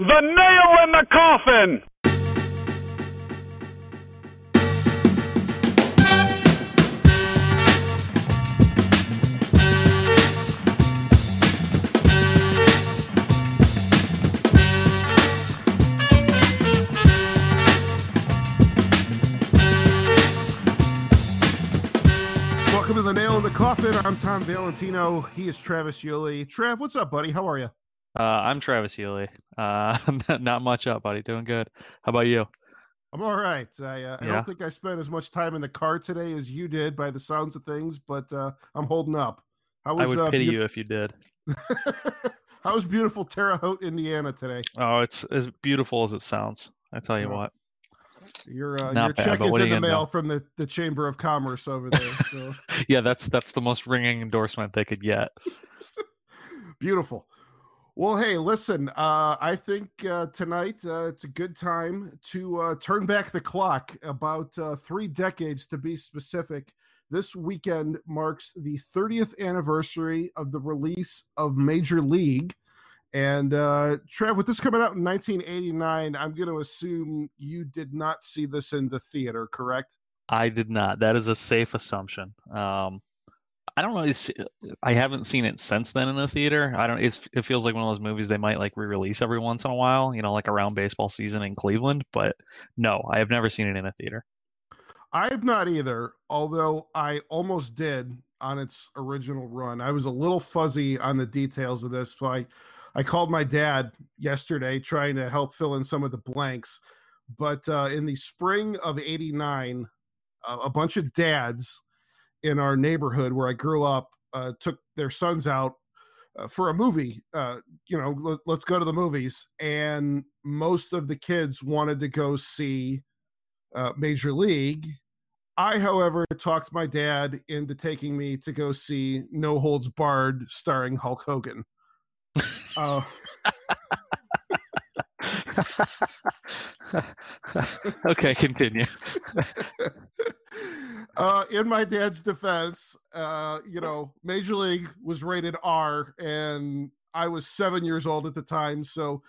The nail in the coffin! Welcome to the Nail in the Coffin. I'm Tom Valentino. He is Travis Yulee. Trav, what's up, buddy? How are you? Uh, I'm Travis Healy. Uh, not much up, buddy. Doing good. How about you? I'm all right. I, uh, I Yeah. don't think I spent as much time in the car today as you did, by the sounds of things, but uh, I'm holding up. How I was would uh, pity beau- you if you did. How was beautiful Terre Haute, Indiana today? Oh, it's as beautiful as it sounds. I tell you Yeah. what. Your uh, Not your bad, check is in the mail do? from the, the Chamber of Commerce over there. So Yeah, that's that's the most ringing endorsement they could get. beautiful. Well, hey, listen. Uh, I think uh, tonight uh, it's a good time to uh, turn back the clock about uh, three decades to be specific. This weekend marks the 30th anniversary of the release of Major League. And uh, Trev, with this coming out in 1989, I'm going to assume you did not see this in the theater, correct? I did not. That is a safe assumption. Um, I don't know. I haven't seen it since then in the theater. I don't. It feels like one of those movies they might like re-release every once in a while. You know, like around baseball season in Cleveland. But no, I have never seen it in a theater. I have not either, although I almost did on its original run. I was a little fuzzy on the details of this, but I, I called my dad yesterday trying to help fill in some of the blanks. But uh, in the spring of 89, uh, a bunch of dads in our neighborhood where I grew up uh, took their sons out uh, for a movie. Uh, you know, let, let's go to the movies. And most of the kids wanted to go see uh, Major League. I, however, talked my dad into taking me to go see No Holds Barred starring Hulk Hogan. Uh, okay, continue. uh, in my dad's defense, uh, you know, Major League was rated R, and I was seven years old at the time. So,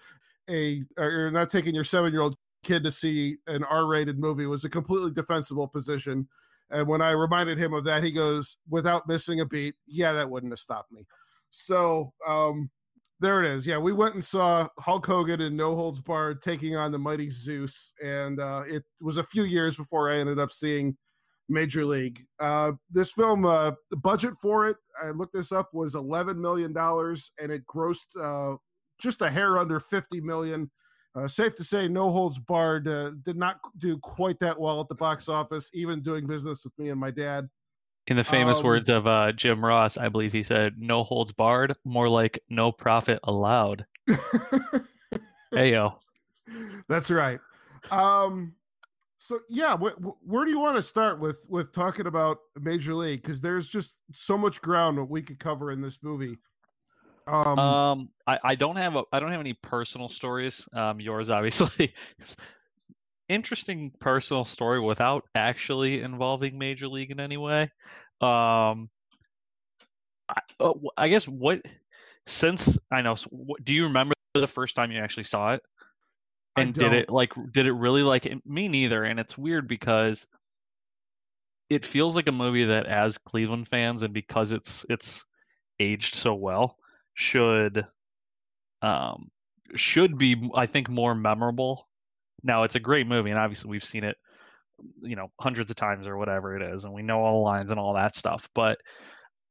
a you're not taking your seven year old kid to see an R rated movie was a completely defensible position. And when I reminded him of that, he goes, without missing a beat, yeah, that wouldn't have stopped me. So, um, there it is. Yeah, we went and saw Hulk Hogan and No Holds Barred taking on the mighty Zeus, and uh, it was a few years before I ended up seeing Major League. Uh, this film, uh, the budget for it, I looked this up, was eleven million dollars, and it grossed uh, just a hair under fifty million. Uh, safe to say, No Holds Barred uh, did not do quite that well at the box office, even doing business with me and my dad. In the famous Um, words of uh, Jim Ross, I believe he said, "No holds barred, more like no profit allowed." Hey yo, That's right. Um, so yeah, wh- wh- where do you want to start with with talking about Major League? Because there's just so much ground that we could cover in this movie. Um, um, I, I don't have a I don't have any personal stories. Um, yours obviously. Interesting personal story without actually involving Major League in any way. Um, I, uh, I guess what since I know, do you remember the first time you actually saw it? And did it like did it really like it? me neither and it's weird because it feels like a movie that as cleveland fans and because it's it's aged so well should um should be i think more memorable now it's a great movie and obviously we've seen it you know hundreds of times or whatever it is and we know all the lines and all that stuff but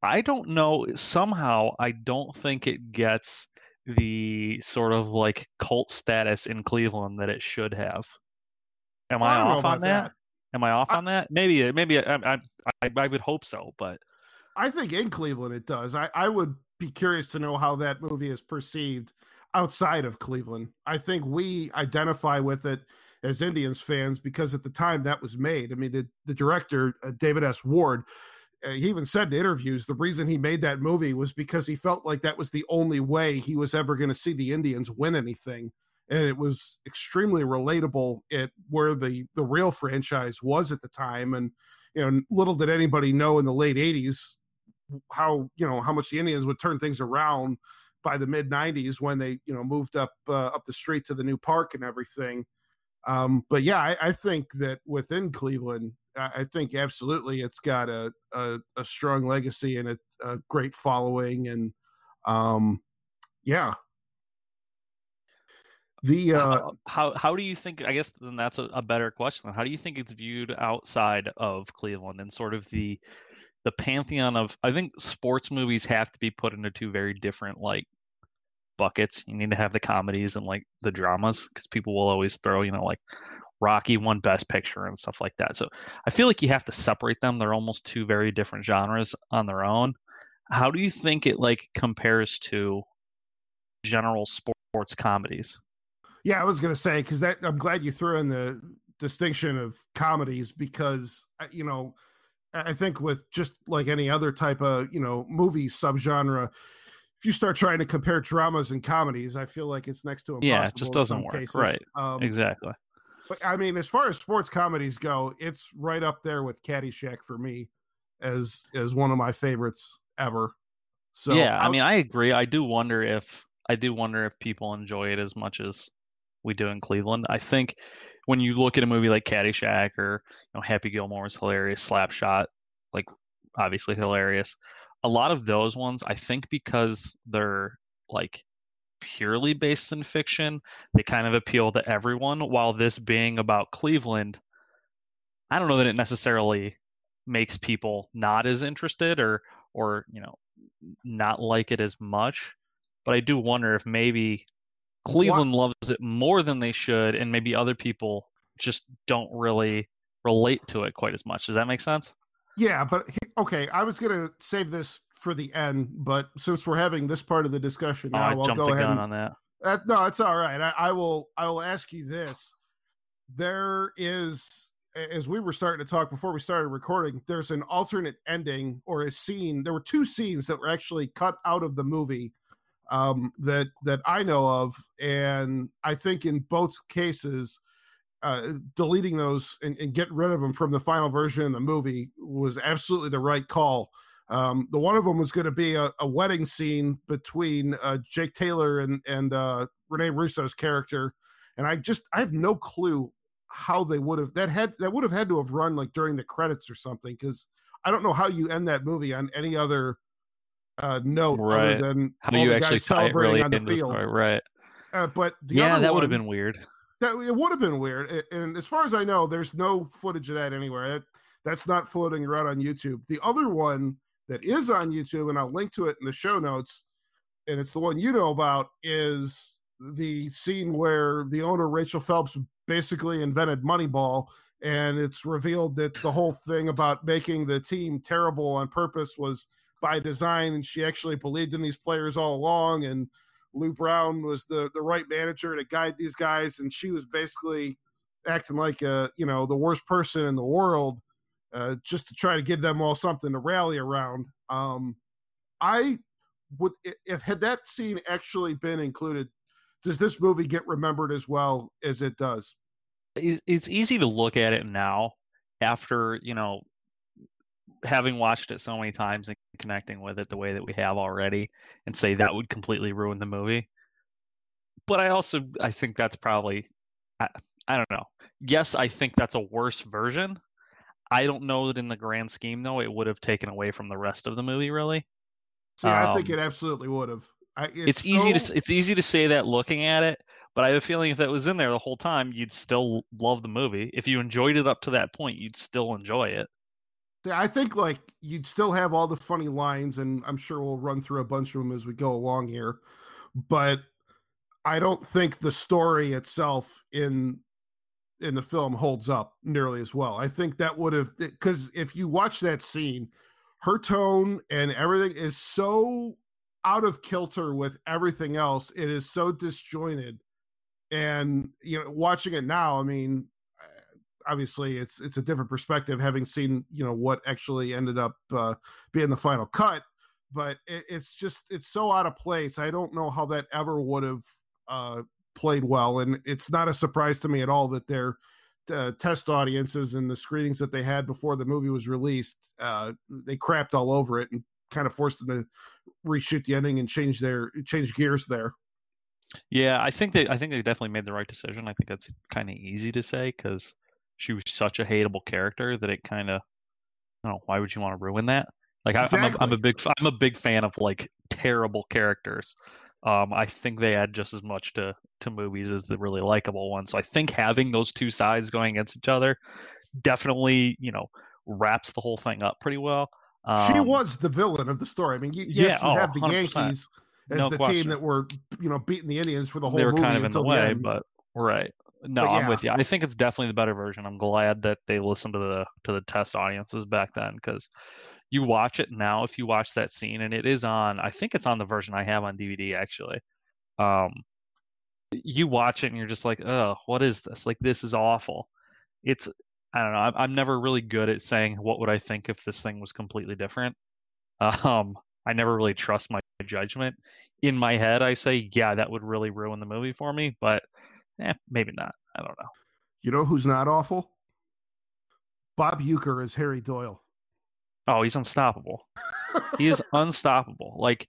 i don't know somehow i don't think it gets the sort of like cult status in Cleveland that it should have. Am I, I off on that? that. Am I off I- on that? Maybe, maybe I, I, I, I would hope so, but I think in Cleveland it does. I, I would be curious to know how that movie is perceived. outside of Cleveland. I think we identify with it as Indians fans because at the time that was made. I mean, the, the director, uh, David S. Ward, uh, he even said in interviews the reason he made that movie was because he felt like that was the only way he was ever going to see the Indians win anything. And it was extremely relatable at where the the real franchise was at the time. And you know, little did anybody know in the late '80s how you know how much the Indians would turn things around by the mid '90s when they you know moved up uh, up the street to the new park and everything. Um, but yeah, I, I, think that within Cleveland, I, think absolutely it's got a, a, a strong legacy and a, a, great following. And um, yeah. The uh, how how do you think? I guess then that's a, a better question. How do you think it's viewed outside of Cleveland and sort of the the pantheon of? I think sports movies have to be put into two very different like buckets. You need to have the comedies and like the dramas because people will always throw, you know, like Rocky won Best Picture and stuff like that. So I feel like you have to separate them. They're almost two very different genres on their own. How do you think it like compares to general sports comedies? Yeah, I was gonna say because that I'm glad you threw in the distinction of comedies because uh, you know I think with just like any other type of you know movie subgenre, if you start trying to compare dramas and comedies, I feel like it's next to impossible. Yeah, it just doesn't work. Cases. Right. Um, exactly. But I mean, as far as sports comedies go, it's right up there with Caddyshack for me as as one of my favorites ever. So yeah, I, I mean, I agree. I do wonder if I do wonder if people enjoy it as much as we do in Cleveland. I think when you look at a movie like Caddyshack or you know Happy Gilmore is hilarious, Slapshot, like obviously hilarious a lot of those ones, I think because they're like purely based in fiction, they kind of appeal to everyone. While this being about Cleveland, I don't know that it necessarily makes people not as interested or or you know not like it as much. But I do wonder if maybe Cleveland what? loves it more than they should, and maybe other people just don't really relate to it quite as much. Does that make sense? Yeah, but okay, I was gonna save this for the end, but since we're having this part of the discussion now, oh, I'll go ahead and, on that. Uh, no, it's all right. I, I will. I will ask you this: There is, as we were starting to talk before we started recording, there's an alternate ending or a scene. There were two scenes that were actually cut out of the movie um, that that I know of, and I think in both cases uh, deleting those and, and getting rid of them from the final version of the movie was absolutely the right call. Um, the one of them was going to be a, a, wedding scene between uh, Jake Taylor and and uh, Rene Russo's character, and I just I have no clue how they would have that had that would have had to have run like during the credits or something because I don't know how you end that movie on any other uh, note right. other than how do you actually celebrating really on the field, the right? Uh, but yeah, that would have been weird. That it would have been weird. And as far as I know, there's no footage of that anywhere. That, that's not floating around on YouTube. The other one that is on YouTube, and I'll link to it in the show notes, and it's the one you know about, is the scene where the owner Rachel Phelps basically invented Moneyball, and it's revealed that the whole thing about making the team terrible on purpose was by design, and she actually believed in these players all along, and Lou Brown was the the right manager to guide these guys, and she was basically acting like a you know the worst person in the world, uh, just to try to give them all something to rally around. Um, I would if had that scene actually been included, does this movie get remembered as well as it does? It's easy to look at it now after you know having watched it so many times and connecting with it the way that we have already and say that would completely ruin the movie but i also i think that's probably I, I don't know yes i think that's a worse version i don't know that in the grand scheme though it would have taken away from the rest of the movie really see um, i think um, it absolutely would have I, it's, it's so... easy to it's easy to say that looking at it but I have a feeling if that was in there the whole time, you'd still love the movie. If you enjoyed it up to that point, you'd still enjoy it. I think like you'd still have all the funny lines, and I'm sure we'll run through a bunch of them as we go along here. But I don't think the story itself in in the film holds up nearly as well. I think that would have because if you watch that scene, her tone and everything is so out of kilter with everything else. It is so disjointed. And you know, watching it now, I mean, obviously it's it's a different perspective having seen you know what actually ended up uh, being the final cut but it, it's just it's so out of place i don't know how that ever would have uh, played well and it's not a surprise to me at all that their uh, test audiences and the screenings that they had before the movie was released uh, they crapped all over it and kind of forced them to reshoot the ending and change their change gears there yeah i think they i think they definitely made the right decision i think that's kind of easy to say because she was such a hateable character that it kind of, I don't know, why would you want to ruin that? Like I, am a, I'm a big I'm a big fan of like terrible characters. Um, I think they add just as much to to movies as the really likable ones. So I think having those two sides going against each other definitely you know wraps the whole thing up pretty well. Um, she was the villain of the story. I mean, yes, yeah, you oh, have the 100%. Yankees as no the question. team that were you know beating the Indians for the whole. They were movie kind of in the way, but right. No, yeah. I'm with you. I think it's definitely the better version. I'm glad that they listened to the to the test audiences back then because you watch it now. If you watch that scene, and it is on, I think it's on the version I have on DVD actually. Um, you watch it and you're just like, oh, what is this? Like this is awful. It's I don't know. I'm, I'm never really good at saying what would I think if this thing was completely different. Um, I never really trust my judgment. In my head, I say, yeah, that would really ruin the movie for me, but eh, maybe not. I don't know. You know who's not awful? Bob Uecker is Harry Doyle. Oh, he's unstoppable. he is unstoppable. Like,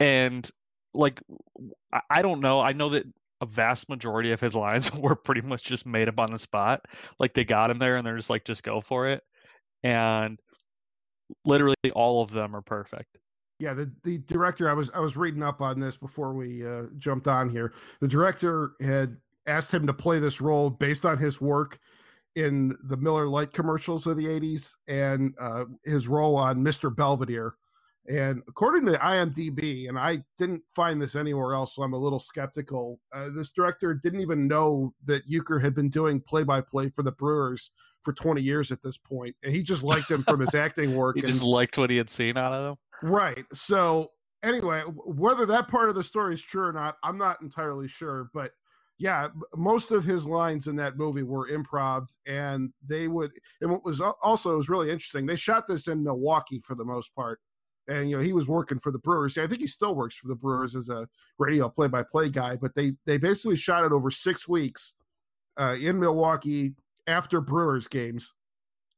and like, I don't know. I know that a vast majority of his lines were pretty much just made up on the spot. Like they got him there and they're just like, just go for it. And literally all of them are perfect. Yeah, the, the director I was I was reading up on this before we uh, jumped on here. The director had asked him to play this role based on his work in the Miller Lite commercials of the 80s and uh, his role on Mr. Belvedere. And according to IMDb, and I didn't find this anywhere else, so I'm a little skeptical. Uh, this director didn't even know that Uecker had been doing play by play for the Brewers for 20 years at this point, and he just liked him from his acting work. he and, just liked what he had seen out of him. Right. So anyway, whether that part of the story is true or not, I'm not entirely sure. But yeah, most of his lines in that movie were improv, and they would. And what was also was really interesting. They shot this in Milwaukee for the most part, and you know he was working for the Brewers. I think he still works for the Brewers as a radio play-by-play guy. But they they basically shot it over six weeks uh, in Milwaukee after Brewers games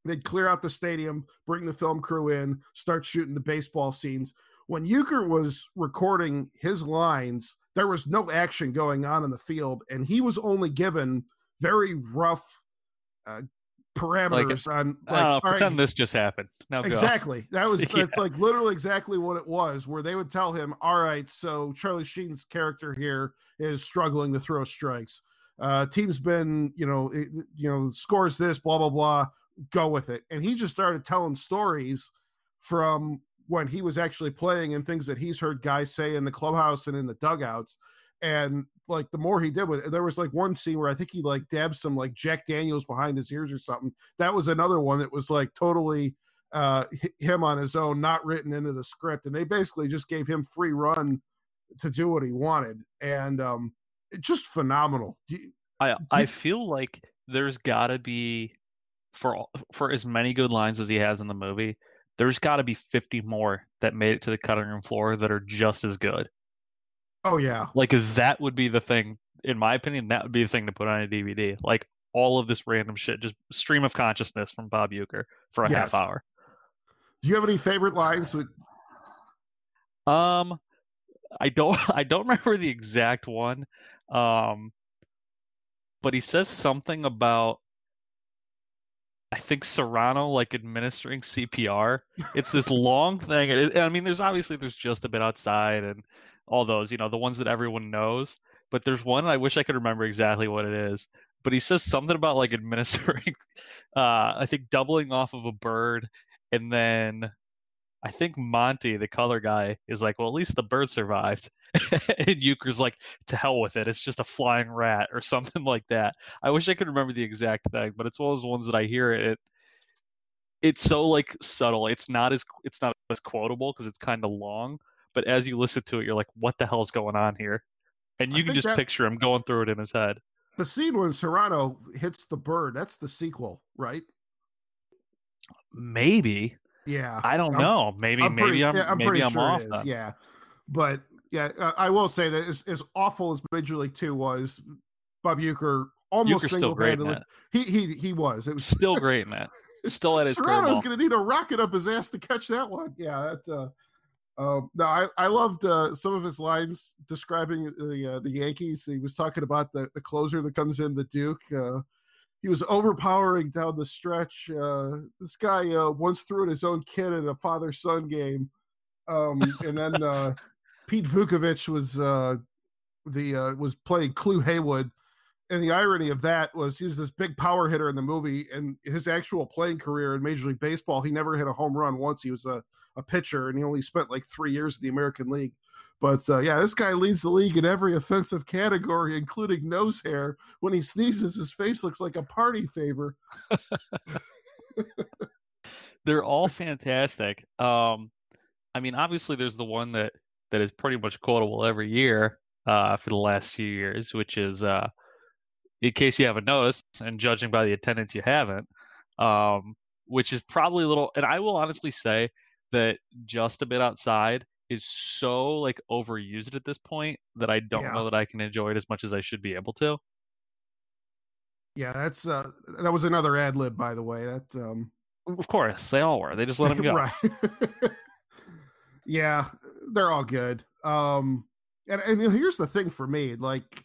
They'd clear out the stadium, bring the film crew in, start shooting the baseball scenes. When Uecker was recording his lines, there was no action going on in the field, and he was only given very rough uh, parameters like, on. Like, uh, pretend right, this just happened. Now exactly. Go. That was yeah. that's like literally exactly what it was. Where they would tell him, "All right, so Charlie Sheen's character here is struggling to throw strikes. Uh, team's been, you know, it, you know, scores this, blah blah blah go with it. And he just started telling stories from when he was actually playing and things that he's heard guys say in the clubhouse and in the dugouts. And like the more he did with it, there was like one scene where I think he like dabbed some like Jack Daniels behind his ears or something. That was another one that was like totally uh him on his own, not written into the script. And they basically just gave him free run to do what he wanted. And um just phenomenal. You, I I feel like there's gotta be for for as many good lines as he has in the movie, there's got to be 50 more that made it to the cutting room floor that are just as good. Oh yeah. Like that would be the thing in my opinion that would be the thing to put on a DVD. Like all of this random shit just stream of consciousness from Bob Uecker for a yes. half hour. Do you have any favorite lines with Um I don't I don't remember the exact one. Um but he says something about I think Serrano like administering CPR. It's this long thing. It, I mean, there's obviously there's just a bit outside and all those, you know, the ones that everyone knows. But there's one I wish I could remember exactly what it is. But he says something about like administering, uh, I think doubling off of a bird, and then I think Monty, the color guy, is like, well, at least the bird survived. and Uecker's like, to hell with it. It's just a flying rat or something like that. I wish I could remember the exact thing, but it's one of those ones that I hear it. It's so like subtle. It's not as it's not as quotable because it's kind of long, but as you listen to it, you're like, what the hell's going on here? And you I can just that- picture him going through it in his head. The scene when Serrano hits the bird, that's the sequel, right? Maybe Yeah. I don't I'm- know. Maybe I'm maybe pretty, I'm yeah, I'm maybe pretty I'm sure off. it is. Yeah, but yeah, uh, I will say that as, as awful as Major League Two was, Bob Uecker almost Uecker's still great in single-handedly. that. He he he was. It was Still great in that. Still at his Serrano's going to need a rocket up his ass to catch that one. Yeah, that. Uh, uh, no, I I loved uh, some of his lines describing the uh, the Yankees. He was talking about the the closer that comes in, the Duke. He was overpowering down the stretch. Uh, this guy uh, once threw at his own kid in a father son game, um, and then uh, Pete Vuckovich was uh, the uh, was playing Clu Haywood, and the irony of that was he was this big power hitter in the movie, and his actual playing career in Major League Baseball, he never hit a home run once. He was a, a pitcher, and he only spent like three years in the American League. But uh, yeah, this guy leads the league in every offensive category, including nose hair. When he sneezes, his face looks like a party favor. They're all fantastic. Um, I mean, obviously, there's the one that that is pretty much quotable every year uh, for the last few years, which is, uh, in case you haven't noticed, and judging by the attendance, you haven't, um, which is probably a little. And I will honestly say that just a bit outside is so like overused at this point that I don't Yeah. know that I can enjoy it as much as I should be able to. Yeah, that's uh, that was another ad lib, by the way. That um, Of course, they all were. They just let him go. right. yeah, they're all good. Um, and, and here's the thing for me: like,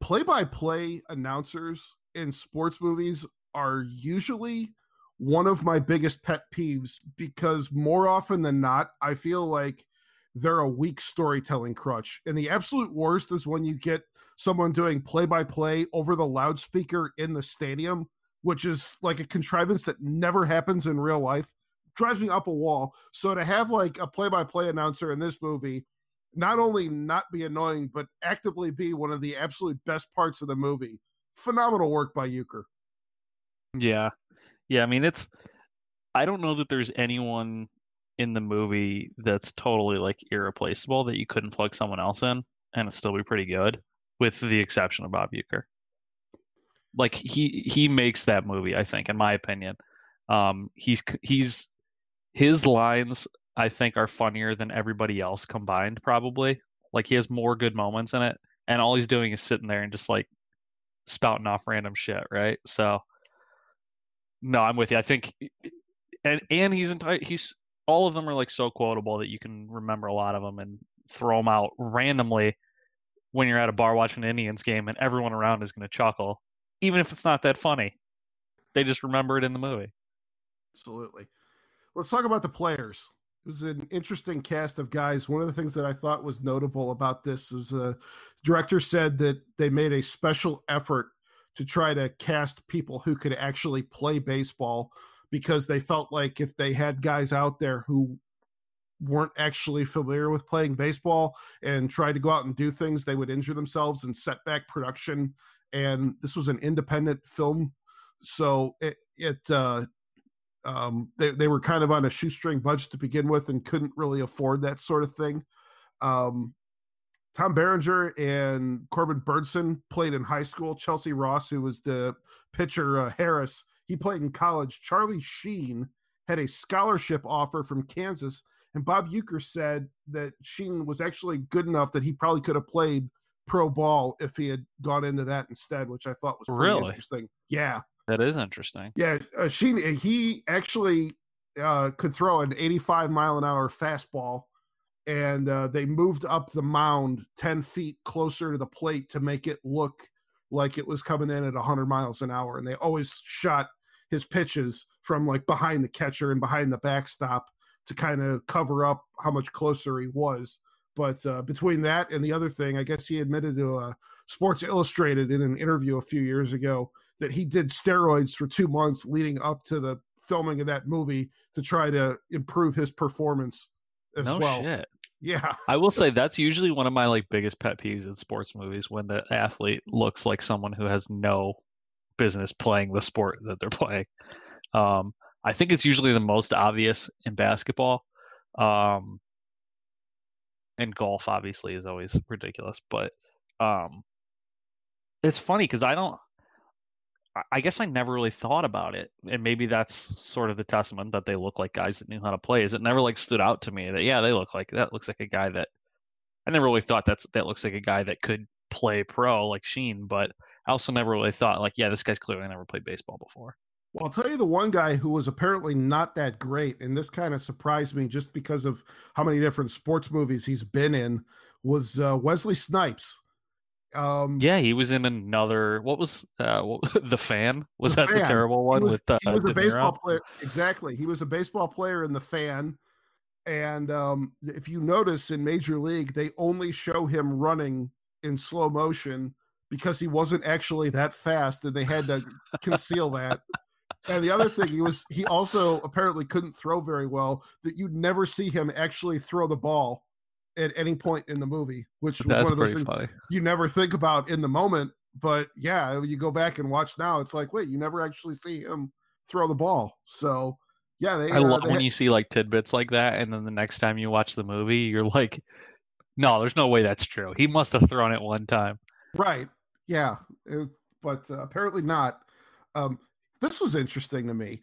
play-by-play announcers in sports movies are usually one of my biggest pet peeves because more often than not, I feel like they're a weak storytelling crutch. And the absolute worst is when you get someone doing play-by-play over the loudspeaker in the stadium which is like a contrivance that never happens in real life, drives me up a wall. So to have like a play-by-play announcer in this movie, not only not be annoying, but actively be one of the absolute best parts of the movie. Phenomenal work by Uecker. Yeah. Yeah, I mean it's I don't know that there's anyone in the movie that's totally like irreplaceable that you couldn't plug someone else in and it'd still be pretty good, with the exception of Bob Uecker. Like he he makes that movie, I think, in my opinion. Um he's he's his lines I think are funnier than everybody else combined, probably. Like he has more good moments in it, and all he's doing is sitting there and just like spouting off random shit, right? So no, I'm with you. I think, and and he's entire. He's all of them are like so quotable that you can remember a lot of them and throw them out randomly when you're at a bar watching an Indians game, and everyone around is going to chuckle, even if it's not that funny. They just remember it in the movie. Absolutely. Let's talk about the players. It was an interesting cast of guys. One of the things that I thought was notable about this is uh, director said that they made a special effort to try to cast people who could actually play baseball because they felt like if they had guys out there who weren't actually familiar with playing baseball and tried to go out and do things, they would injure themselves and set back production. And this was an independent film, so it it uh, um, they they were kind of on a shoestring budget to begin with and couldn't really afford that sort of thing. Um, Tom Berenger and Corbin Bernsen played in high school. Chelcie Ross, who was the pitcher, uh, Harris, he played in college. Charlie Sheen had a scholarship offer from Kansas, and Bob Uecker said that Sheen was actually good enough that he probably could have played pro ball if he had gone into that instead, which I thought was Really? interesting. Yeah, That is interesting. yeah, uh, Sheen he actually uh, could throw an 85 mile an hour fastball, and uh, they moved up the mound 10 feet closer to the plate to make it look like it was coming in at 100 miles an hour. And they always shot his pitches from like behind the catcher and behind the backstop to kind of cover up how much closer he was. But uh, between that and the other thing, I guess he admitted to uh, Sports Illustrated in an interview a few years ago that he did steroids for two months leading up to the filming of that movie to try to improve his performance as no well. shit. Yeah, I will say that's usually one of my like biggest pet peeves in sports movies when the athlete looks like someone who has no business playing the sport that they're playing. Um, I think it's usually the most obvious in basketball. Um, and golf obviously is always ridiculous, but um, it's funny because I don't. I guess I never really thought about it, and maybe that's sort of the testament that they look like guys that knew how to play. Is it never like stood out to me that yeah, they look like that looks like a guy that I never really thought that's that looks like a guy that could play pro like Sheen, but I also never really thought like yeah, this guy's clearly never played baseball before. Well, I'll tell you the one guy who was apparently not that great, and this kind of surprised me just because of how many different sports movies he's been in, was uh, Wesley Snipes. Um, yeah, he was in another. What was uh, the fan? Was the that fan. the terrible one was, with? Uh, he was a baseball player. Exactly, he was a baseball player in the fan. And um, if you notice in Major League, they only show him running in slow motion because he wasn't actually that fast, and they had to conceal that. And the other thing, he was he also apparently couldn't throw very well. That you'd never see him actually throw the ball at any point in the movie, which was That's one of those things funny. you never think about in the moment. But yeah, you go back and watch now, it's like, wait, you never actually see him throw the ball. So yeah, they, I uh, love when you see like tidbits like that, and then the next time you watch the movie, you're like, no, there's no way that's true. He must have thrown it one time. Right. Yeah. It, but uh, apparently not. Um, this was interesting to me.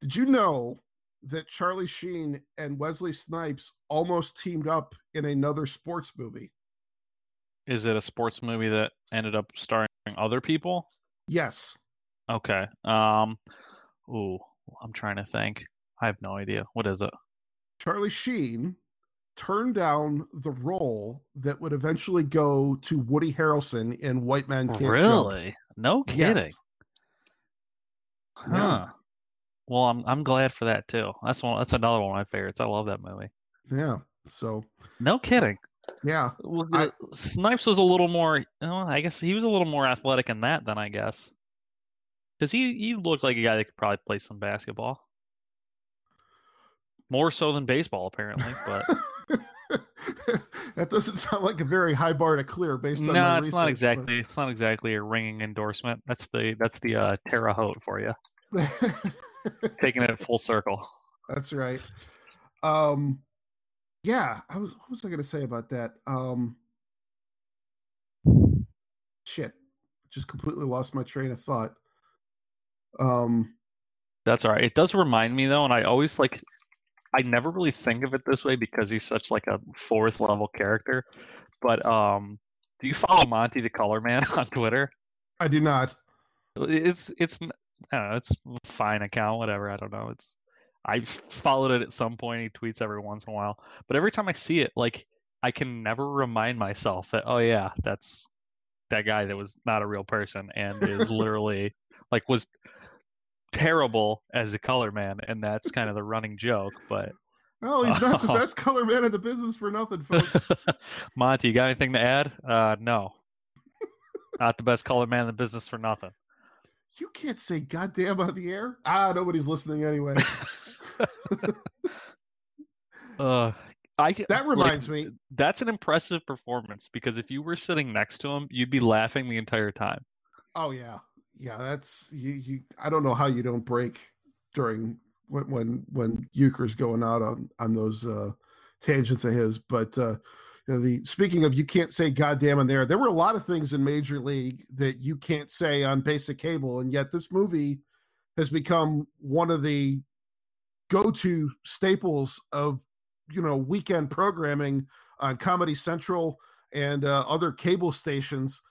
Did you know that Charlie Sheen and Wesley Snipes almost teamed up in another sports movie? Is it a sports movie that ended up starring other people? Yes. Okay. Um ooh, I'm trying to think. I have no idea. What is it? Charlie Sheen turned down the role that would eventually go to Woody Harrelson in White Man Can't Really? Jump. No kidding. Yes. Huh. Yeah. Well, I'm I'm glad for that too. That's one. That's another one of my favorites. I love that movie. Yeah. So. No kidding. Yeah. Well, I, Snipes was a little more. You know, I guess he was a little more athletic in that than I guess. Because he he looked like a guy that could probably play some basketball. More so than baseball, apparently. But that doesn't sound like a very high bar to clear based on no, it's not exactly. But... It's not exactly a ringing endorsement. That's the that's the uh, Terre Haute for you. Taking it full circle. That's right. Um, yeah, I was. What was I going to say about that? Um, shit, just completely lost my train of thought. Um, that's all right. It does remind me though, and I always like. I never really think of it this way because he's such like a fourth level character. But um, do you follow Monty the Color Man on Twitter? I do not. It's it's I don't know. It's fine account, whatever. I don't know. It's I followed it at some point. He tweets every once in a while, but every time I see it, like I can never remind myself that oh yeah, that's that guy that was not a real person and is literally like was terrible as a color man, and that's kind of the running joke. But oh, he's not the best color man in the business for nothing, folks. Monty, you got anything to add? Uh, no, not the best color man in the business for nothing you can't say goddamn on the air. Ah, nobody's listening anyway. uh, I that reminds like, me. That's an impressive performance because if you were sitting next to him, you'd be laughing the entire time. Oh yeah, yeah. That's you. you I don't know how you don't break during when when when Uecker's going out on on those uh, tangents of his, but. uh you know, the speaking of you can't say goddamn in there, there were a lot of things in Major League that you can't say on basic cable, and yet this movie has become one of the go-to staples of you know weekend programming on Comedy Central and uh, other cable stations.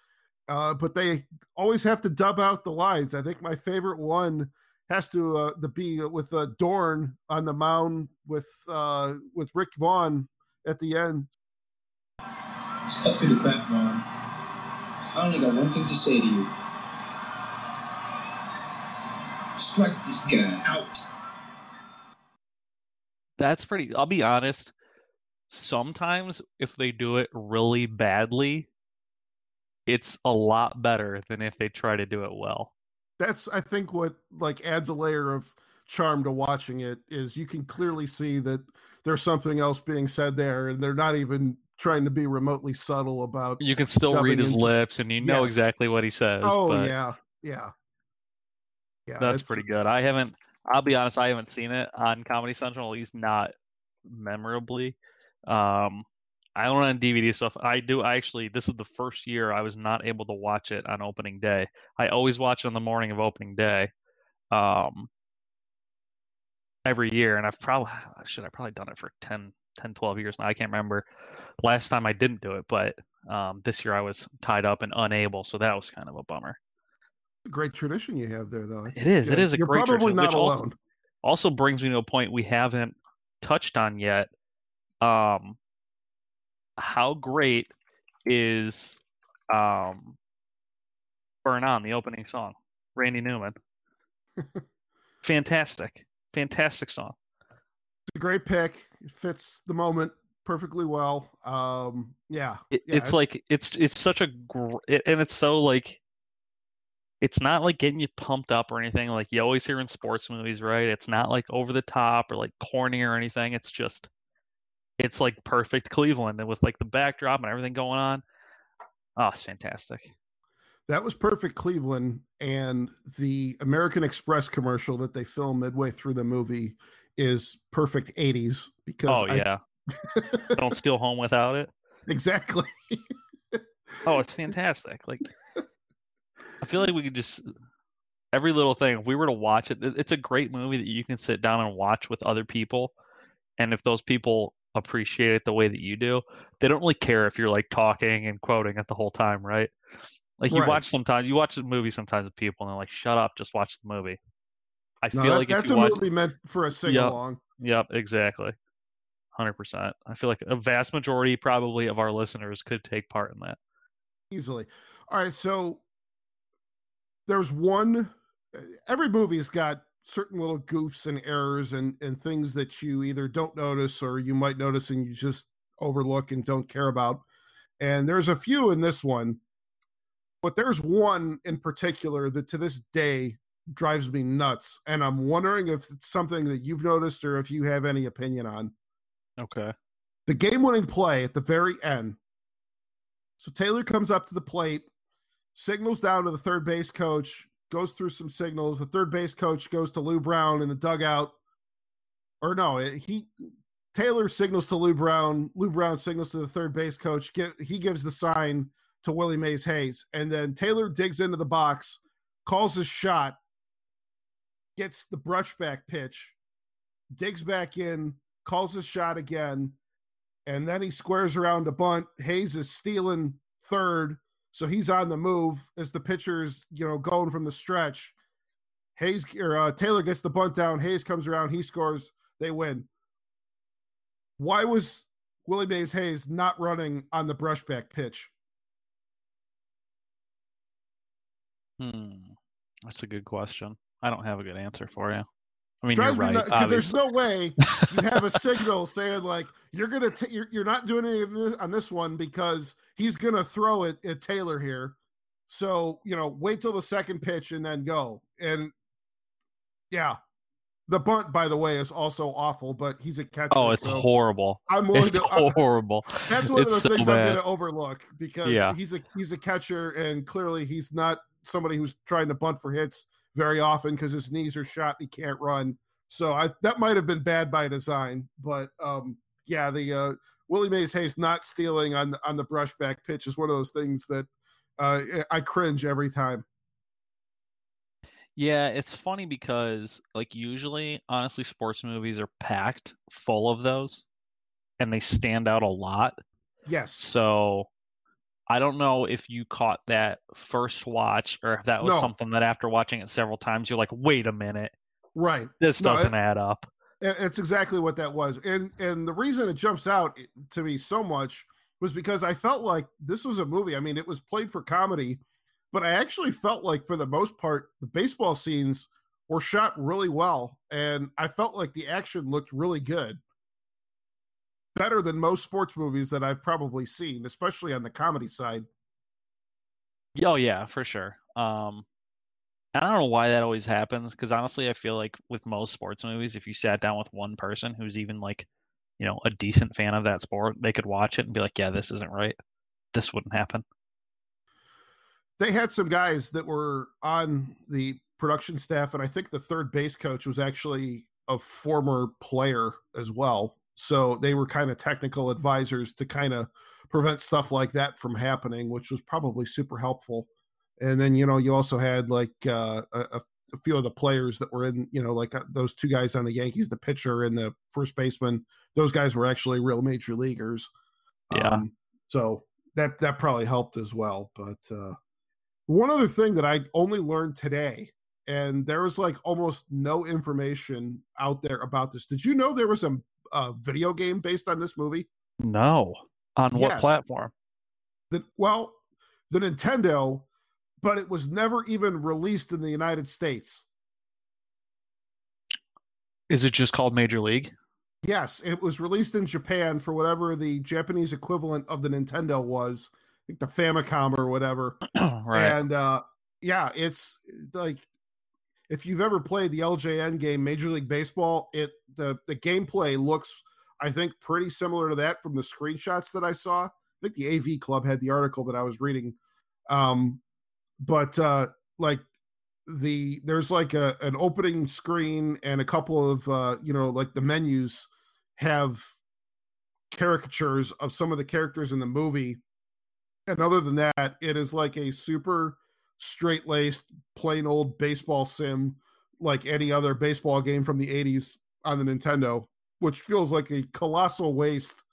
Uh, but they always have to dub out the lines. I think my favorite one has to uh, the be with uh, Dorn on the mound with uh, with Rick Vaughn at the end Let's cut through the crap, Vaughn. I only got one thing to say to you. Strike this guy out. That's pretty. I'll be honest. Sometimes, if they do it really badly, it's a lot better than if they try to do it well. That's, I think, what like adds a layer of charm to watching it is you can clearly see that there's something else being said there, and they're not even trying to be remotely subtle about. You can still read his lips, and you know yes. exactly what he says. Oh but yeah, yeah, yeah. That's pretty good. I haven't. I'll be honest. I haven't seen it on Comedy Central, at least not memorably. Um, I own it on DVD stuff. I do. I actually, this is the first year I was not able to watch it on opening day. I always watch it on the morning of opening day, um, every year, and I've probably should I probably done it for 10, 10, 12 years now. I can't remember last time I didn't do it, but um, this year I was tied up and unable, so that was kind of a bummer. Great tradition you have there, though. It is. It is a You're great probably tradition, not which also- alone. also brings me to a point we haven't touched on yet. Um, how great is um, "Burn On" the opening song? Randy Newman, fantastic, fantastic song. It's a great pick. It fits the moment perfectly well. Um, yeah, It, Yeah, it's like it's it's such a gr- it, and it's so like it's not like getting you pumped up or anything like you always hear in sports movies, right? It's not like over the top or like corny or anything. It's just it's like perfect Cleveland and with like the backdrop and everything going on. Oh, it's fantastic. that was perfect Cleveland, and the American Express commercial that they film midway through the movie is perfect '80s because Oh yeah, I- yeah. Don't steal home without it. exactly. Oh, it's fantastic. Like I feel like we could just every little thing. If we were to watch it- it's a great movie that you can sit down and watch with other people. And if those people appreciate it the way that you do, they don't really care if you're like talking and quoting it the whole time, right? Like you Right. watch sometimes you watch a movie sometimes with people and they're like, "Shut up, just watch the movie." I No, feel that- like that's a watch, movie meant for a sing along. Yep, exactly. 100%. I feel like a vast majority probably of our listeners could take part in that. easily. All right, so there's one. Every movie's got certain little goofs and errors and and things that you either don't notice or you might notice and you just overlook and don't care about. And there's a few in this one, but there's one in particular that to this day drives me nuts. And I'm wondering if it's something that you've noticed or if you have any opinion on Okay. the game winning play at the very end. So Taylor comes up to the plate, signals down to the third base coach, goes through some signals. The third base coach goes to Lou Brown in the dugout. Or no, he Taylor signals to Lou Brown. Lou Brown signals to the third base coach. He gives the sign to Willie Mays Hayes. And then Taylor digs into the box, calls his shot, gets the brushback pitch, digs back in, calls his shot again, and then he squares around to bunt. Hayes is stealing third, so he's on the move as the pitcher's you know going from the stretch. Hayes or uh, Taylor gets the bunt down. Hayes comes around, he scores, they win. Why was Willie Mays Hayes not running on the brushback pitch? Hmm. That's a good question. I don't have a good answer for you. I mean, Drives you're me right. because there's no way you have a signal saying like you're gonna t- you're, you're not doing any of this on this one because he's gonna throw it at Taylor here. So you know, wait till the second pitch and then go. And yeah, the bunt by the way is also awful, but he's a catcher. oh, it's so horrible. I'm willing It's to. I- horrible. that's one of It's those so things I'm gonna overlook because Yeah. he's a he's a catcher and clearly he's not somebody who's trying to bunt for hits very often because his knees are shot and he can't run. So I that might have been bad by design, but um yeah, the uh Willie Mays Hayes not stealing on the on the brushback pitch is one of those things that uh I cringe every time. Yeah, it's funny because like usually, honestly, sports movies are packed full of those, and they stand out a lot. Yes. So I don't know if you caught that first watch or if that was No. something that after watching it several times, you're like, wait a minute, Right. this No, it- doesn't add up. It's exactly what that was. And and the reason it jumps out eh, to me so much was because I felt like this was a movie. I mean, it was played for comedy, but I actually felt like for the most part the baseball scenes were shot really well and I felt like the action looked really good. Better than most sports movies that I've probably seen, especially on the comedy side. Oh yeah, for sure. Um, I don't know why that always happens because honestly, I feel like with most sports movies, if you sat down with one person who's even like, you know, a decent fan of that sport, they could watch it and be like, "Yeah, this isn't right. This wouldn't happen." they had some guys that were on the production staff, and I think the third base coach was actually a former player as well. So they were kind of technical advisors to kind of prevent stuff like that from happening, which was probably super helpful. And then, you know, you also had like uh, a, a few of the players that were in, you know, like uh, those two guys on the Yankees, the pitcher and the first baseman. Those guys were actually real major leaguers. Yeah. Um, so that that probably helped as well. But uh, one other thing that I only learned today, and there was like almost no information out there about this. Did you know there was a, a video game based on this movie? No. On what Yes. platform? That well, the Nintendo, but it was never even released in the United States. Is it just called Major League? Yes, it was released in Japan for whatever the Japanese equivalent of the Nintendo was, I think the Famicom or whatever. right. And uh yeah, it's like if you've ever played the LJN game Major League Baseball, it the the gameplay looks I think pretty similar to that from the screenshots that I saw. I think the AV Club had the article that I was reading. Um but uh like the there's like a an opening screen and a couple of uh you know like the menus have caricatures of some of the characters in the movie and other than that it is like a super straight laced plain old baseball sim like any other baseball game from the 80s on the Nintendo which feels like a colossal waste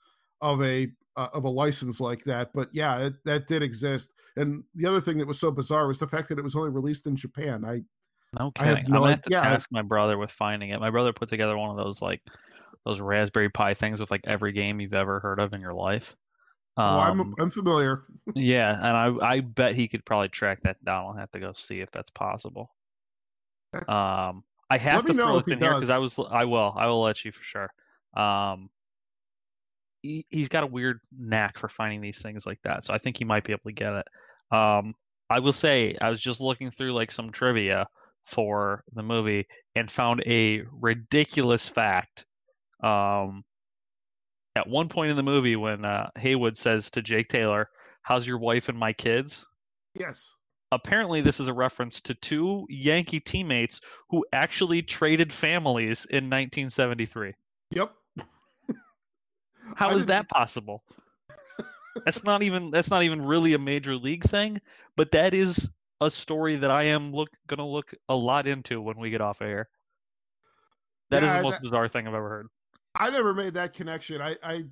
of a uh, of a license like that but yeah it, that did exist and the other thing that was so bizarre was the fact that it was only released in Japan I no I have kidding. no I'm gonna have to yeah, task my brother with finding it. My brother put together one of those like those Raspberry Pi things with like every game you've ever heard of in your life. Oh, I'm Um, I'm familiar yeah, and I I bet he could probably track that down. I'll have to go see if that's possible. Um, I have to throw this he in here because. I was I will I will let you for sure. Um, he, he's got a weird knack for finding these things like that, so I think he might be able to get it. Um, I will say I was just looking through like some trivia for the movie and found a ridiculous fact. Um, at one point in the movie, when uh, Haywood says to Jake Taylor, "How's your wife and my kids?" yes apparently this is a reference to two Yankee teammates who actually traded families in 1973. yep How I is didn't- that possible? that's not even that's not even really a major league thing, but that is a story that I am look gonna look a lot into when we get off air. That is Yeah, the most that- bizarre thing I've ever heard. I never made that connection. I I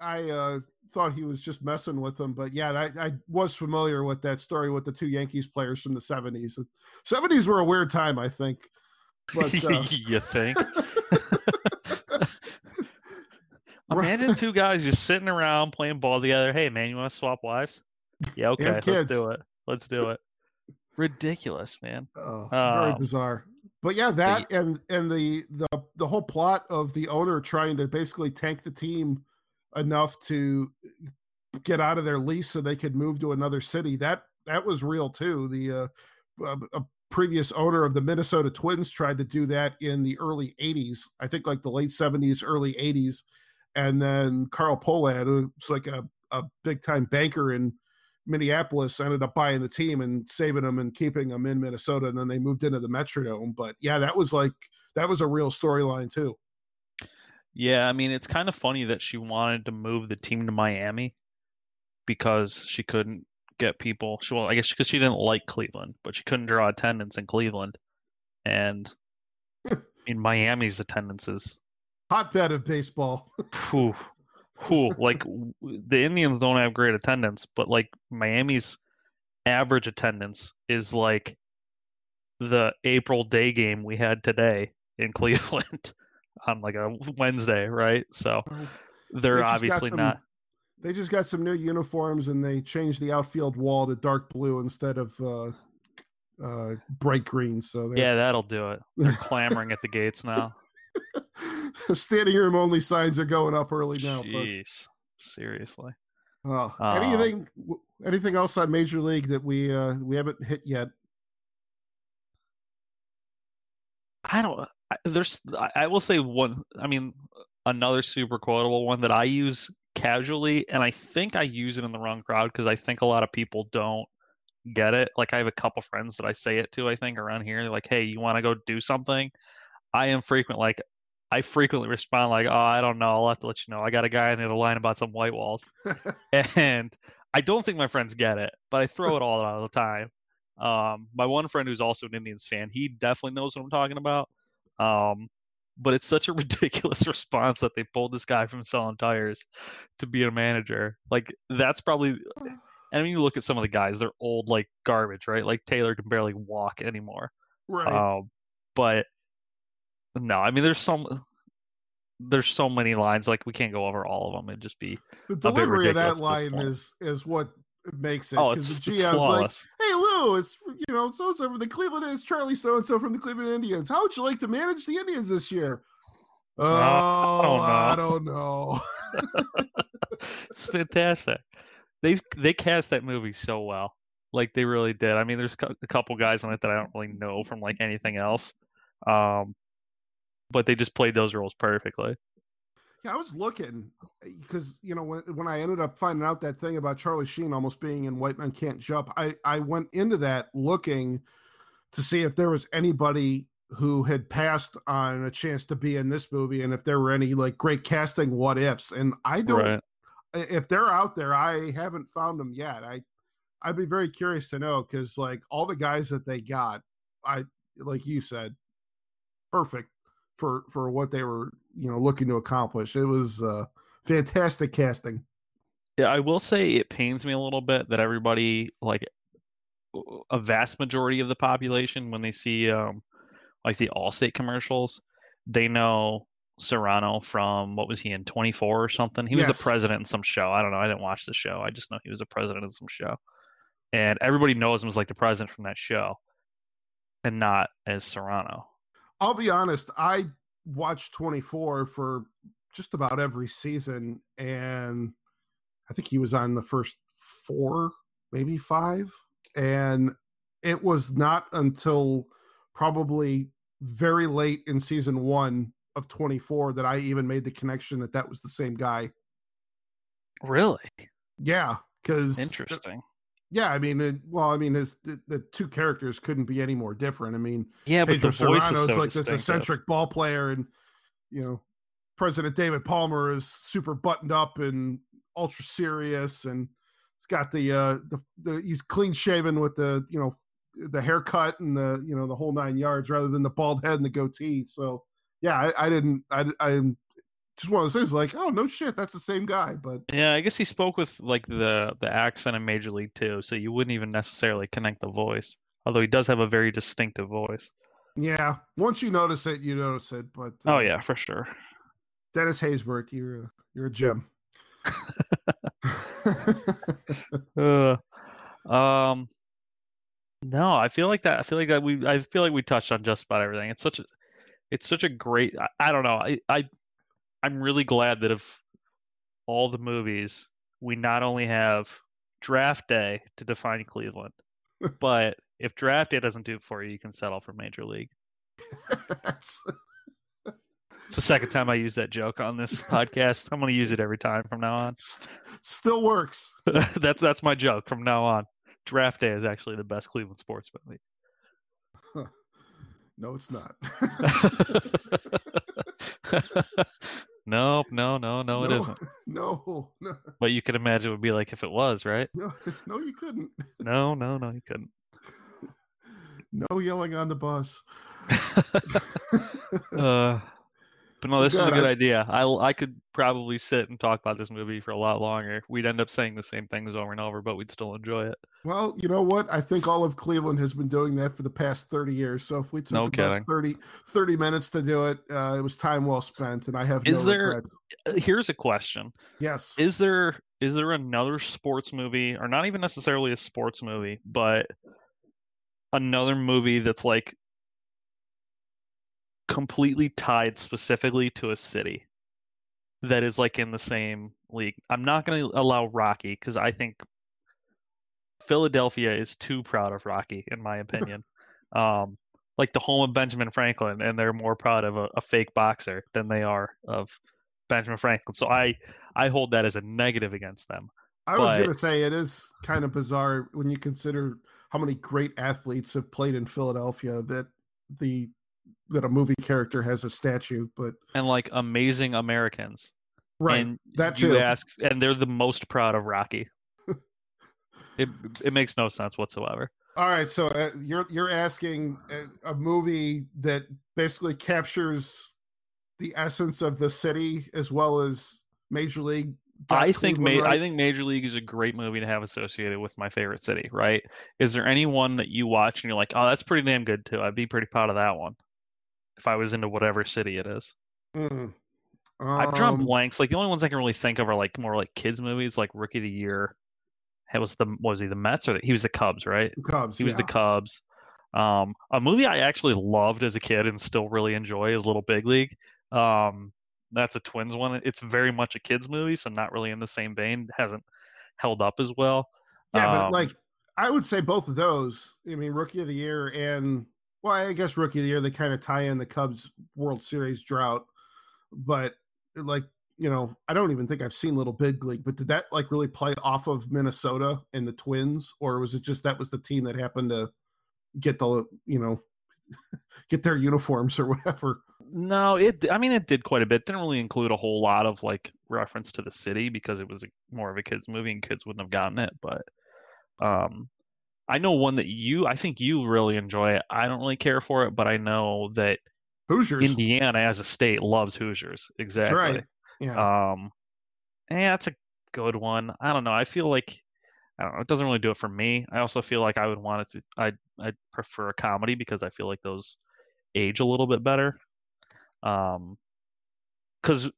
I uh, thought he was just messing with them, but yeah, I, I was familiar with that story with the two Yankees players from the seventies. Seventies were a weird time, I think. But uh, you think? Imagine two guys just sitting around playing ball together. Hey man, you want to swap wives? Yeah, okay, let's do it. Let's do it. Ridiculous, man. oh, very Um, bizarre. But yeah, that and and the the the whole plot of the owner trying to basically tank the team enough to get out of their lease so they could move to another city. That that was real too. The uh, a, a previous owner of the Minnesota Twins tried to do that in the early '80s. I think like the late '70s, early '80s, and then Carl Pohlad, who's like a a big time banker in Minneapolis, ended up buying the team and saving them and keeping them in Minnesota, and then they moved into the Metrodome. But yeah, that was like that was a real storyline too. Yeah, I mean, it's kind of funny that she wanted to move the team to Miami because she couldn't get people. She, well, I guess because she didn't like Cleveland, but she couldn't draw attendance in Cleveland. And I mean, Miami's attendance is Hotbed of baseball. whew, whew, like the Indians don't have great attendance, but like Miami's average attendance is like the April day game we had today in Cleveland on like a Wednesday, right? So they're They obviously some- not. They just got some new uniforms and they changed the outfield wall to dark blue instead of uh, uh, bright green. So they're Yeah, that'll do it. They're clamoring at the gates now. standing room only signs are going up early now, folks. Seriously. Oh, Um, anything anything else on Major League that we uh, we haven't hit yet? I don't. I- There's. I- I will say one. I mean, another super quotable one that I use casually, and I think I use it in the wrong crowd because I think a lot of people don't get it. Like I have a couple friends that I say it to. I think around here, they're like, "Hey, you want to go do something?" I am frequent. Like I frequently respond like, "Oh, I don't know. I'll have to let you know. I got a guy on the other line about some white walls," and I don't think my friends get it, but I throw it all out all the time. Um, my one friend who's also an Indians fan, he definitely knows what I'm talking about. Um, but it's such a ridiculous response that they pulled this guy from selling tires to be a manager. Like that's probably. I mean, you look at some of the guys; they're old like garbage, right? Like Taylor can barely walk anymore. Right. Um, but no, I mean, there's some. There's so many lines like we can't go over all of them. It'd just be the delivery of that line is is what makes it oh, because it's, the GM's like, "Hey Lou, it's you know so and so from the Cleveland Indians, Charlie so and so from the Cleveland Indians. How would you like to manage the Indians this year?" Oh, I I don't know. it's fantastic. They they cast that movie so well, like they really did. I mean, there's a couple guys on it that I don't really know from like anything else, um, but they just played those roles perfectly. Yeah, I was looking eh, because you know when when I ended up finding out that thing about Charlie Sheen almost being in White Men Can't Jump, I I went into that looking to see if there was anybody who had passed on a chance to be in this movie and if there were any like great casting what ifs and I don't Right. if they're out there I haven't found them yet. I I'd be very curious to know cuz like all the guys that they got I like you said perfect for for what they were you know looking to accomplish. It was uh fantastic casting. Yeah, I will say it pains me a little bit that everybody, like a vast majority of the population, when they see um, like the Allstate commercials, they know Cerrano from what was he in 24 or something? He was Yes. the president in some show. I don't know. I didn't watch the show. I just know he was a president in some show, and everybody knows him as like the president from that show, and not as Cerrano. I'll be honest, I watched 24 for just about every season and I think he was on the first 4, maybe 5 and it was not until probably very late in season 1 of 24 that I even made the connection that that was the same guy. Really Yeah, cuz interesting. Yeah, I mean, it, well, I mean, his the, the two characters couldn't be any more different. I mean, Yeah, but Pedro the voice Cerrano is is so like this eccentric ball player, and you know, President David Palmer is super buttoned up and ultra serious, and he's got the uh the, the he's clean shaven with the you know the haircut and the you know the whole nine yards rather than the bald head and the goatee. So yeah, I, I didn't I I just one of those things like oh no shit that's the same guy, but Yeah, I guess he spoke with like the the accent in Major League too, so you wouldn't even necessarily connect the voice. Although he does have a very distinctive voice. yeah, once you notice it, you notice it. But Oh uh, yeah, for sure. Dennis Haysbert, you're a, you're a gem. Uh, um, no, I feel like that. I feel like that we. I feel like we touched on just about everything. It's such a, it's such a great. I, I don't know. I, I, I'm really glad that of all the movies, we not only have Draft Day to define Cleveland, but if Draft Day doesn't do it for you, you can settle for Major League. It's the second time I use that joke on this podcast. I'm going to use it every time from now on. st- still works. that's that's my joke from now on. Draft Day is actually the best Cleveland sports movie. No, it's not. Nope, no, no, no, No. it isn't. No, no, But you could imagine it would be like if it was, right? no, no, you couldn't. No, no, no, you couldn't. No yelling on the bus. Uh, but no, this is a good I- idea. I I could probably sit and talk about this movie for a lot longer. We'd end up saying the same things over and over, but we'd still enjoy it. well, you know what? I think all of Cleveland has been doing that for the past 30 years. So if we took No about kidding. 30, 30 minutes to do it, uh, it was time well spent. And I have Is no there- regrets. Uh, Here's a question: Yes. Is there is there another sports movie, or not even necessarily a sports movie, but another movie that's like completely tied specifically to a city that is like in the same league? I'm not going to allow Rocky because I think Philadelphia is too proud of Rocky, in my opinion. um, like the home of Benjamin Franklin, and they're more proud of a, a fake boxer than they are of Benjamin Franklin. So I I hold that as a negative against them. I was but- going to say it is kind of bizarre when you consider how many great athletes have played in Philadelphia that the that a movie character has a statue, but and like amazing Americans. right And that you too. ask, and they're the most proud of Rocky. it it makes no sense whatsoever. All right, so uh, you're you're asking a, a movie that basically captures the essence of the city as well as Major League. I think Ma- I think Major League is a great movie to have associated with my favorite city. Right? Is there any one that you watch and you're like, oh, that's pretty damn good too? I'd be pretty proud of that one if I was into whatever city it is. Mm. I've drawn Um, blanks. Like the only ones I can really think of are like more like kids movies, like Rookie of the Year. It was the was he the Mets or the, he was the Cubs, right? Cubs. He was the. Cubs. Um, a movie I actually loved as a kid and still really enjoy is Little Big League. Um, that's a Twins one. It's very much a kids movie, so not really in the same vein. Hasn't held up as well. Yeah, Um, but like I would say both of those. I mean, Rookie of the Year and well, I guess Rookie of the Year they kind of tie in the Cubs World Series drought, but like you know, I don't even think I've seen Little Big League. But did that like really play off of Minnesota and the Twins, or was it just that was the team that happened to get the you know get their uniforms or whatever? No, it. I mean, it did quite a bit. Didn't really include a whole lot of like reference to the city because it was more of a kids movie and kids wouldn't have gotten it. But um, I know one that you. I think you really enjoy it. I don't really care for it, but I know that Hoosiers. Indiana as a state loves Hoosiers. Exactly. right. Yeah. Um, yeah, that's a good one. I don't know. I feel like I don't know. It doesn't really do it for me. I also feel like I would want it to. I I prefer a comedy because I feel like those age a little bit better. Um, because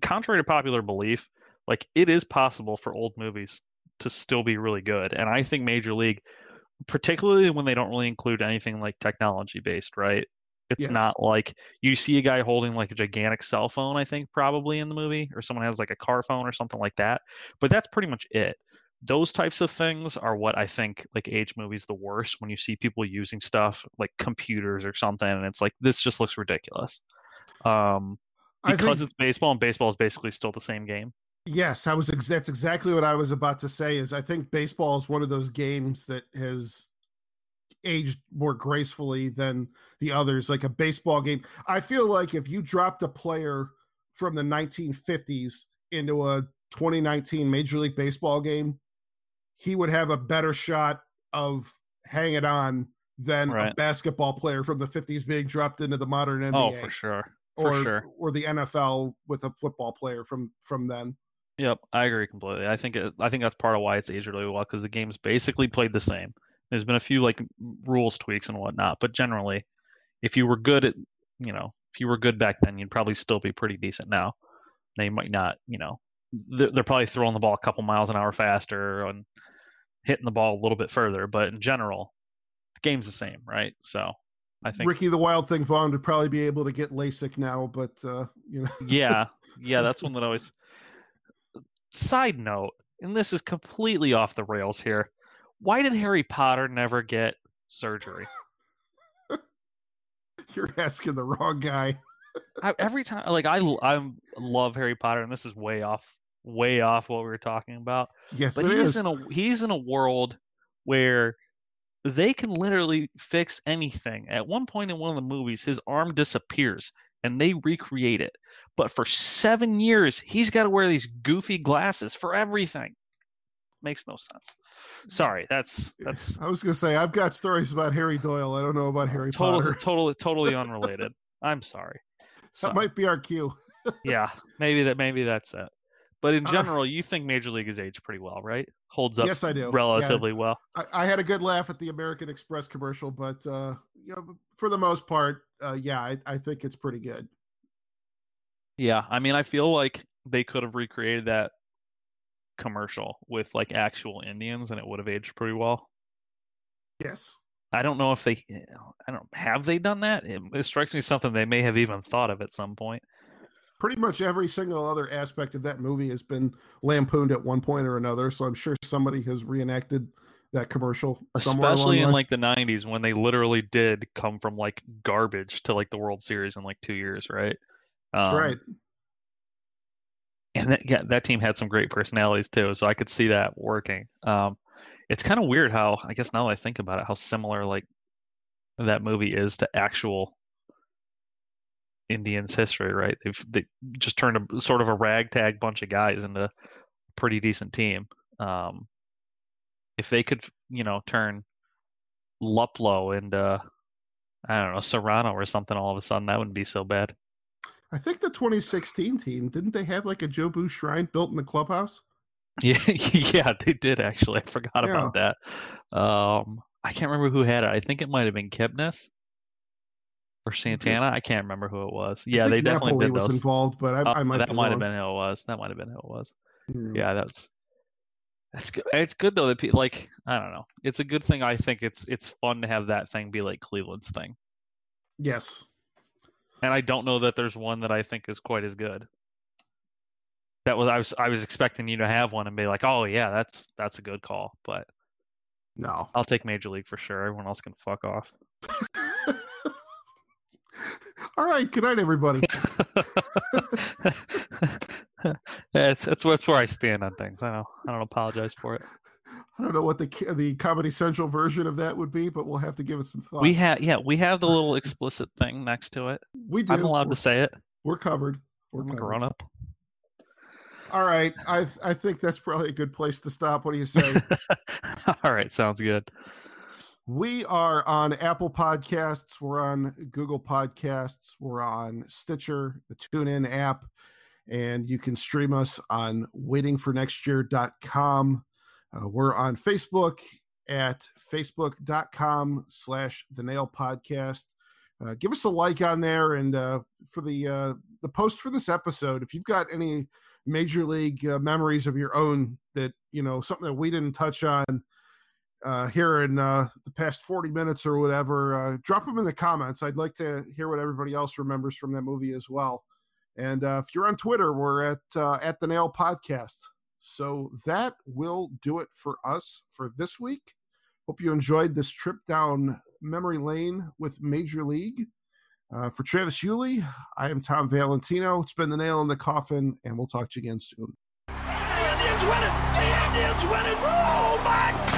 contrary to popular belief, like it is possible for old movies to still be really good, and I think Major League, particularly when they don't really include anything like technology based, right? It's Yes. not like you see a guy holding like a gigantic cell phone, I think, probably in the movie, or someone has like a car phone or something like that. But that's pretty much it. Those types of things are what I think like age movies the worst when you see people using stuff like computers or something, and it's like this just looks ridiculous. Um, because think- it's baseball, and baseball is basically still the same game. Yes, I was. Ex- that's exactly what I was about to say. Is I think baseball is one of those games that has aged more gracefully than the others. Like a baseball game, I feel like if you dropped a player from the 1950s into a 2019 Major League Baseball game, he would have a better shot of hanging on than a basketball player from the 50s being dropped into the modern NBA Oh, for sure, for or sure. or the NFL with a football player from from then. Yep, I agree completely. I think it, I think that's part of why it's aged really well because the game's basically played the same. There's been a few like rules tweaks and whatnot, but generally, if you were good at, you know, if you were good back then, you'd probably still be pretty decent now. You might not, you know, they're, they're probably throwing the ball a couple miles an hour faster and hitting the ball a little bit further, but in general, the game's the same, right? So I think, Ricky the Wild Thing Vaughn would probably be able to get LASIK now, but uh, you know, yeah, yeah, that's one that always. Side note, and this is completely off the rails here. Why did Harry Potter never get surgery? you're asking the wrong guy. I, every time, like I, I love Harry Potter, and this is way off, way off what we were talking about. Yes, But he's is. in a he's in a world where they can literally fix anything. At one point in one of the movies, his arm disappears and they recreate it. But for seven years, he's got to wear these goofy glasses for everything. Makes no sense. Sorry, that's that's I was gonna say I've got stories about Harry Doyle. I don't know about Harry totally Potter. totally totally unrelated. I'm sorry. That might be our cue. yeah, maybe that maybe that's it. But in Uh, general, you think Major League is aged pretty well, right? Holds up Yes, I do. Yeah. relatively well. I, I had a good laugh at the American Express commercial, but uh, you know, for the most part, uh, yeah, I, I think it's pretty good. Yeah, I mean, I feel like they could have recreated that commercial with like actual Indians, and it would have aged pretty well. Yes. I don't know if they, I don't have they done that. It, it strikes me something they may have even thought of at some point. Pretty much every single other aspect of that movie has been lampooned at one point or another. So I'm sure somebody has reenacted that commercial Especially in like the '90s when they literally did come from like garbage to like the World Series in like two years, right? That's Um, right. and that, yeah, that team had some great personalities too, so I could see that working. Um, it's kind of weird how I guess now that I think about it, how similar like that movie is to actual Indians history, right? They've they just turned a sort of a ragtag bunch of guys into a pretty decent team. Um, if they could, you know, turn Luplow into I don't know Cerrano or something, all of a sudden that wouldn't be so bad. I think the 2016 team didn't they have like a Jobu shrine built in the clubhouse? Yeah, yeah, they did actually. I forgot Yeah. about that. Um, I can't remember who had it. I think it might have been Kipnis or Santana. I can't remember who it was. Yeah, they definitely Napoli did was those. involved, but I, Oh, I might that might have been who it was. That might have been who it was. Hmm. Yeah, that's that's good. It's good though that pe- like I don't know. It's a good thing. I think it's it's fun to have that thing be like Cleveland's thing, Yes. and I don't know that there's one that I think is quite as good. That was I was I was expecting you to have one and be like, oh yeah, that's that's a good call, but No. I'll take Major League for sure. Everyone else can fuck off. All right. Good night, everybody. that's that's where, I stand on things. I know I don't apologize for it. I don't know what the the Comedy Central version of that would be, but we'll have to give it some thought. We have yeah we have the little explicit thing next to it. we do. I'm allowed we're, to say it. we're covered. We're covered. grown up. All right. I I think that's probably a good place to stop. What do you say? All right, sounds good. We are on Apple Podcasts. We're on Google Podcasts. We're on Stitcher, the TuneIn app, and you can stream us on waitingfornextyear.com. Uh, we're on Facebook at facebook.com slash the nail podcast. Uh, give us a like on there and uh, for the uh, the post for this episode if you've got any major league uh, memories of your own that you know something that we didn't touch on uh, here in uh, the past 40 minutes or whatever, uh, drop them in the comments. I'd like to hear what everybody else remembers from that movie as well. And uh, if you're on Twitter, we're at uh, at the Nail Podcast. So that will do it for us for this week. Hope you enjoyed this trip down memory lane with Major League. Uh, for Travis Yulee, I am Tom Valentino. It's been the nail in the coffin, and we'll talk to you again soon. The Indians win it! The Indians win it! Oh my!